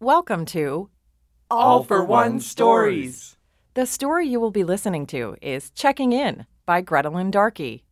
Welcome to All for One Stories. The story you will be listening to is Checking In by Gretelyn Darkey.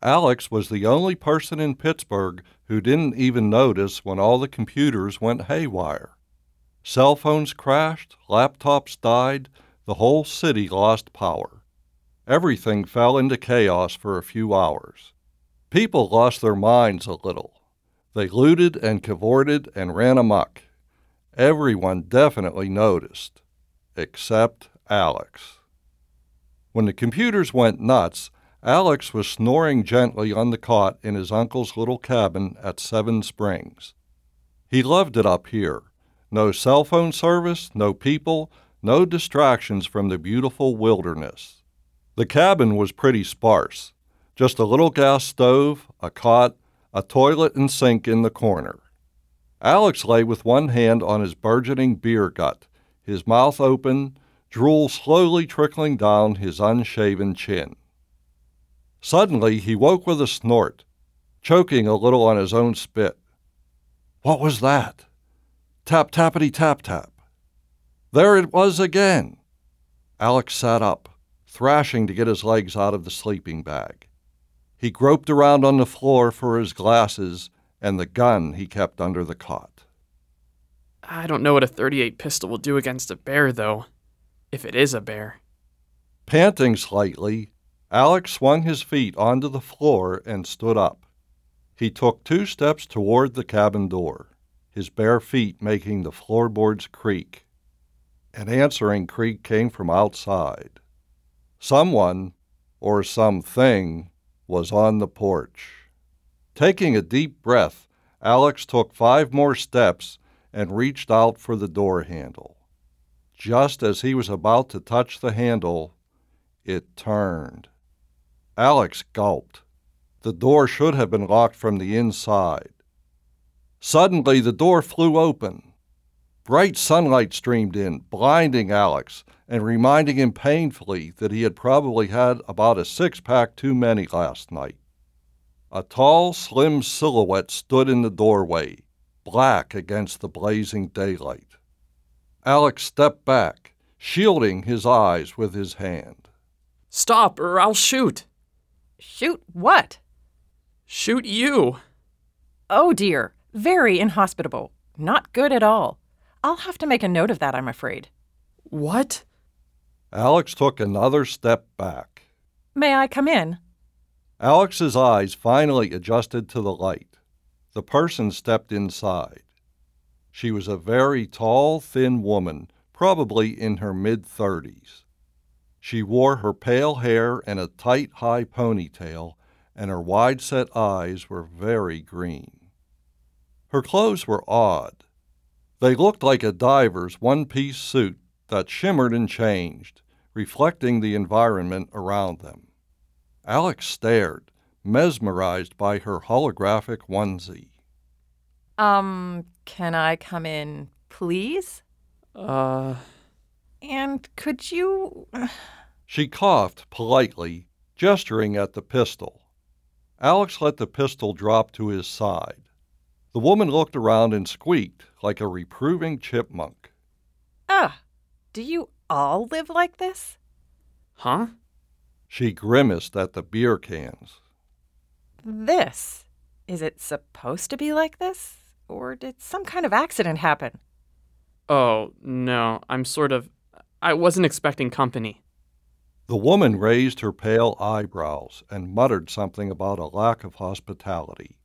Alex was the only person in Pittsburgh who didn't even notice when all the computers went haywire. Cell phones crashed, laptops died, the whole city lost power. Everything fell into chaos for a few hours. People lost their minds a little. They looted and cavorted and ran amuck. Everyone definitely noticed, except Alex. When the computers went nuts, Alex was snoring gently on the cot in his uncle's little cabin at Seven Springs. He loved it up here. No cell phone service, no people, no distractions from the beautiful wilderness. The cabin was pretty sparse just a little gas stove, a cot, a toilet and sink in the corner. Alex lay with one hand on his burgeoning beer gut, his mouth open, drool slowly trickling down his unshaven chin. Suddenly he woke with a snort, choking a little on his own spit. What was that? Tap tappity tap tap. There it was again. Alex sat up, thrashing to get his legs out of the sleeping bag. He groped around on the floor for his glasses and the gun he kept under the cot. I don't know what a 38 pistol will do against a bear, though. If it is a bear. Panting slightly, Alex swung his feet onto the floor and stood up. He took two steps toward the cabin door, his bare feet making the floorboards creak. An answering creak came from outside. Someone, or something, was on the porch. Taking a deep breath, Alex took five more steps and reached out for the door handle. Just as he was about to touch the handle, it turned. Alex gulped. The door should have been locked from the inside. Suddenly, the door flew open. Bright sunlight streamed in, blinding Alex and reminding him painfully that he had probably had about a six pack too many last night. A tall, slim silhouette stood in the doorway, black against the blazing daylight. Alex stepped back, shielding his eyes with his hand. Stop, or I'll shoot! Shoot what? Shoot you! Oh dear, very inhospitable. Not good at all. I'll have to make a note of that, I'm afraid. What? Alex took another step back. May I come in? Alex's eyes finally adjusted to the light. The person stepped inside. She was a very tall, thin woman, probably in her mid thirties. She wore her pale hair in a tight, high ponytail, and her wide set eyes were very green. Her clothes were odd. They looked like a diver's one piece suit that shimmered and changed, reflecting the environment around them. Alex stared, mesmerized by her holographic onesie. Um, can I come in, please? Uh. And could you. She coughed politely, gesturing at the pistol. Alex let the pistol drop to his side. The woman looked around and squeaked like a reproving chipmunk. Ah, do you all live like this? Huh? She grimaced at the beer cans. This? Is it supposed to be like this? Or did some kind of accident happen? Oh, no. I'm sort of. I wasn't expecting company. The woman raised her pale eyebrows and muttered something about a lack of hospitality.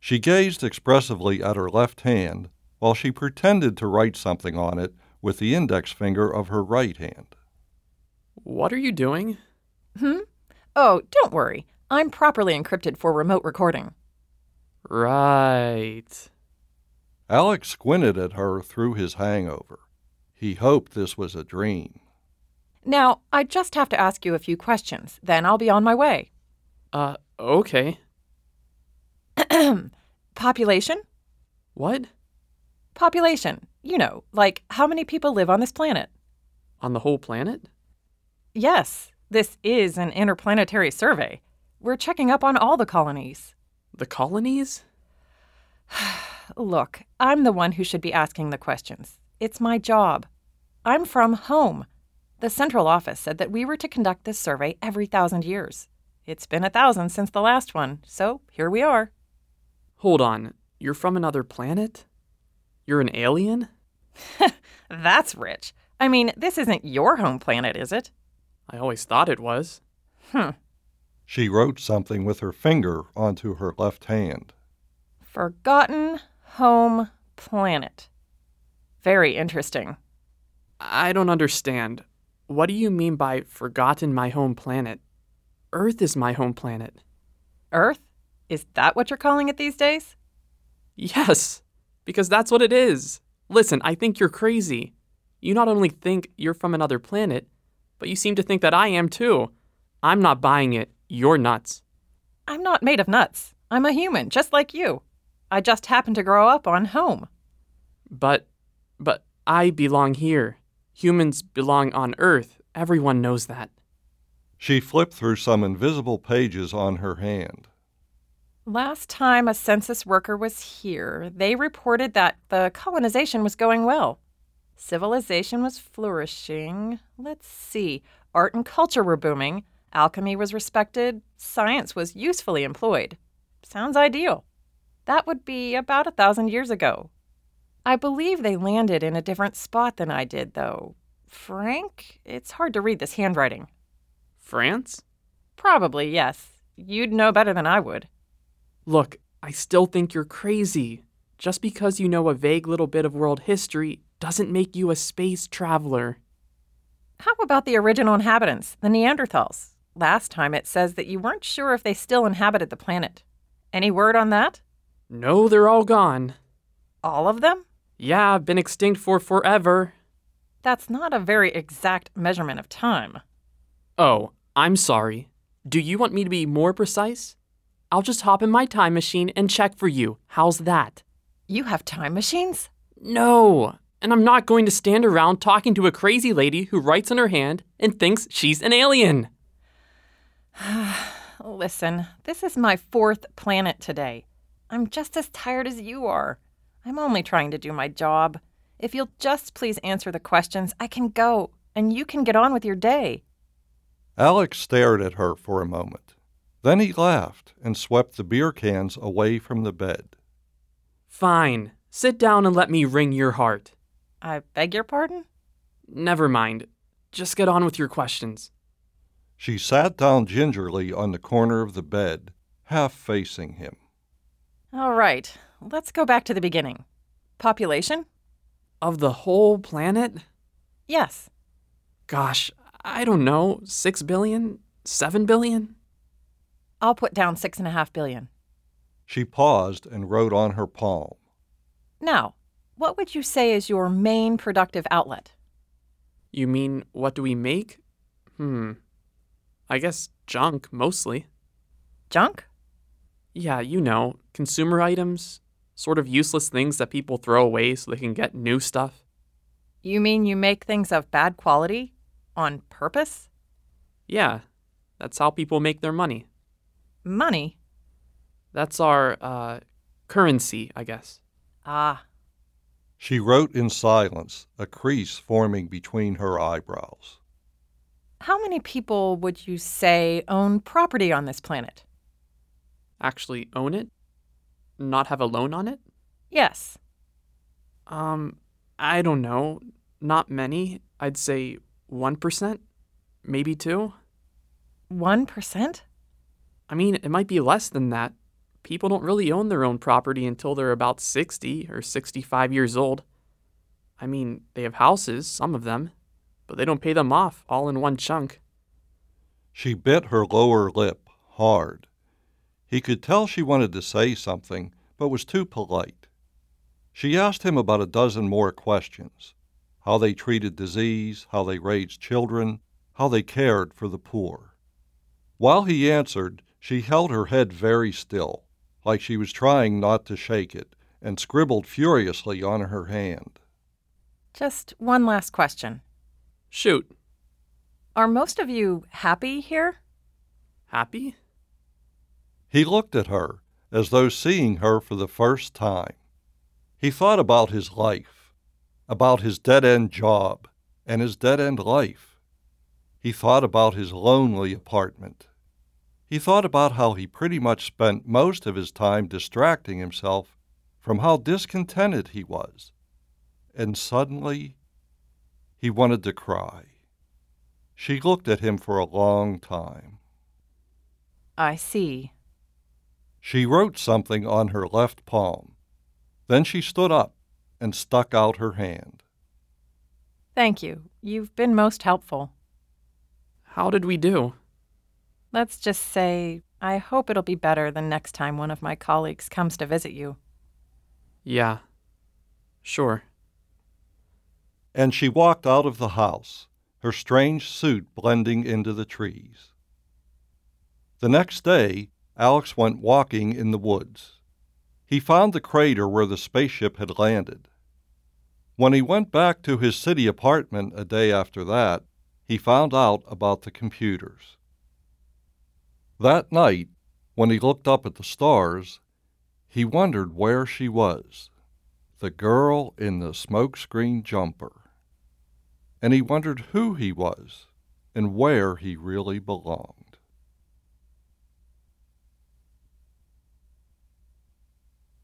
She gazed expressively at her left hand while she pretended to write something on it with the index finger of her right hand. What are you doing? Hmm? Oh, don't worry. I'm properly encrypted for remote recording. Right. Alex squinted at her through his hangover. He hoped this was a dream. Now, I just have to ask you a few questions, then I'll be on my way. Uh, okay. Population? What? Population. You know, like how many people live on this planet? On the whole planet? Yes, this is an interplanetary survey. We're checking up on all the colonies. The colonies? Look, I'm the one who should be asking the questions. It's my job. I'm from home. The central office said that we were to conduct this survey every thousand years. It's been a thousand since the last one, so here we are. Hold on. You're from another planet? You're an alien? That's rich. I mean, this isn't your home planet, is it? I always thought it was. Hmm. She wrote something with her finger onto her left hand. Forgotten home planet. Very interesting. I don't understand. What do you mean by forgotten my home planet? Earth is my home planet. Earth? Is that what you're calling it these days? Yes, because that's what it is. Listen, I think you're crazy. You not only think you're from another planet, but you seem to think that I am too. I'm not buying it. You're nuts. I'm not made of nuts. I'm a human, just like you. I just happen to grow up on home. But, but I belong here. Humans belong on Earth. Everyone knows that. She flipped through some invisible pages on her hand. Last time a census worker was here, they reported that the colonization was going well. Civilization was flourishing. Let's see. Art and culture were booming. Alchemy was respected. Science was usefully employed. Sounds ideal. That would be about a thousand years ago. I believe they landed in a different spot than I did, though. Frank? It's hard to read this handwriting. France? Probably, yes. You'd know better than I would. Look, I still think you're crazy. Just because you know a vague little bit of world history doesn't make you a space traveler. How about the original inhabitants, the Neanderthals? Last time it says that you weren't sure if they still inhabited the planet. Any word on that? No, they're all gone. All of them? Yeah, been extinct for forever. That's not a very exact measurement of time. Oh, I'm sorry. Do you want me to be more precise? I'll just hop in my time machine and check for you. How's that? You have time machines? No, and I'm not going to stand around talking to a crazy lady who writes on her hand and thinks she's an alien. Listen, this is my fourth planet today. I'm just as tired as you are. I'm only trying to do my job. If you'll just please answer the questions, I can go, and you can get on with your day. Alex stared at her for a moment. Then he laughed and swept the beer cans away from the bed. Fine. Sit down and let me wring your heart. I beg your pardon? Never mind. Just get on with your questions. She sat down gingerly on the corner of the bed, half facing him. All right, let's go back to the beginning. Population? Of the whole planet? Yes. Gosh, I don't know. Six billion? Seven billion? I'll put down six and a half billion. She paused and wrote on her palm. Now, what would you say is your main productive outlet? You mean, what do we make? Hmm. I guess junk, mostly. Junk? Yeah, you know, consumer items, sort of useless things that people throw away so they can get new stuff. You mean you make things of bad quality? On purpose? Yeah, that's how people make their money. Money? That's our, uh, currency, I guess. Ah, She wrote in silence, a crease forming between her eyebrows. how many people would you say own property on this planet? Actually own it? Not have a loan on it? Yes. Um, I don't know. Not many. I'd say 1%, maybe 2. 1%? I mean, it might be less than that. People don't really own their own property until they're about 60 or 65 years old. I mean, they have houses, some of them, but they don't pay them off all in one chunk. She bit her lower lip hard. He could tell she wanted to say something, but was too polite. She asked him about a dozen more questions how they treated disease, how they raised children, how they cared for the poor. While he answered, she held her head very still, like she was trying not to shake it, and scribbled furiously on her hand. Just one last question. Shoot, Are most of you happy here? happy? He looked at her as though seeing her for the first time. He thought about his life, about his dead end job and his dead end life. He thought about his lonely apartment. He thought about how he pretty much spent most of his time distracting himself from how discontented he was. And suddenly, he wanted to cry. She looked at him for a long time. I see. She wrote something on her left palm. Then she stood up and stuck out her hand. Thank you. You've been most helpful. How did we do? Let's just say I hope it'll be better the next time one of my colleagues comes to visit you. Yeah. Sure. And she walked out of the house, her strange suit blending into the trees. The next day, Alex went walking in the woods. He found the crater where the spaceship had landed. When he went back to his city apartment a day after that, he found out about the computers. That night, when he looked up at the stars, he wondered where she was the girl in the smokescreen jumper. And he wondered who he was and where he really belonged.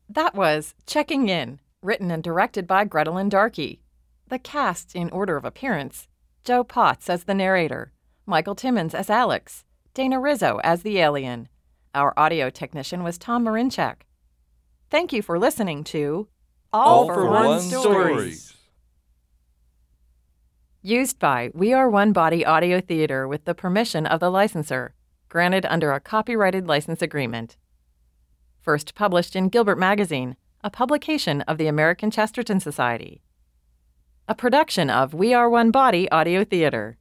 That was Checking In written and directed by Gretelyn Darkey. The cast, in order of appearance Joe Potts as the narrator, Michael Timmons as Alex, Dana Rizzo as the alien. Our audio technician was Tom Marinchak. Thank you for listening to All, for One Stories. Used by We Are One Body Audio Theater with the permission of the licensor, granted under a copyrighted license agreement. First published in Gilbert Magazine, a publication of the American Chesterton Society. A production of We Are One Body Audio Theater.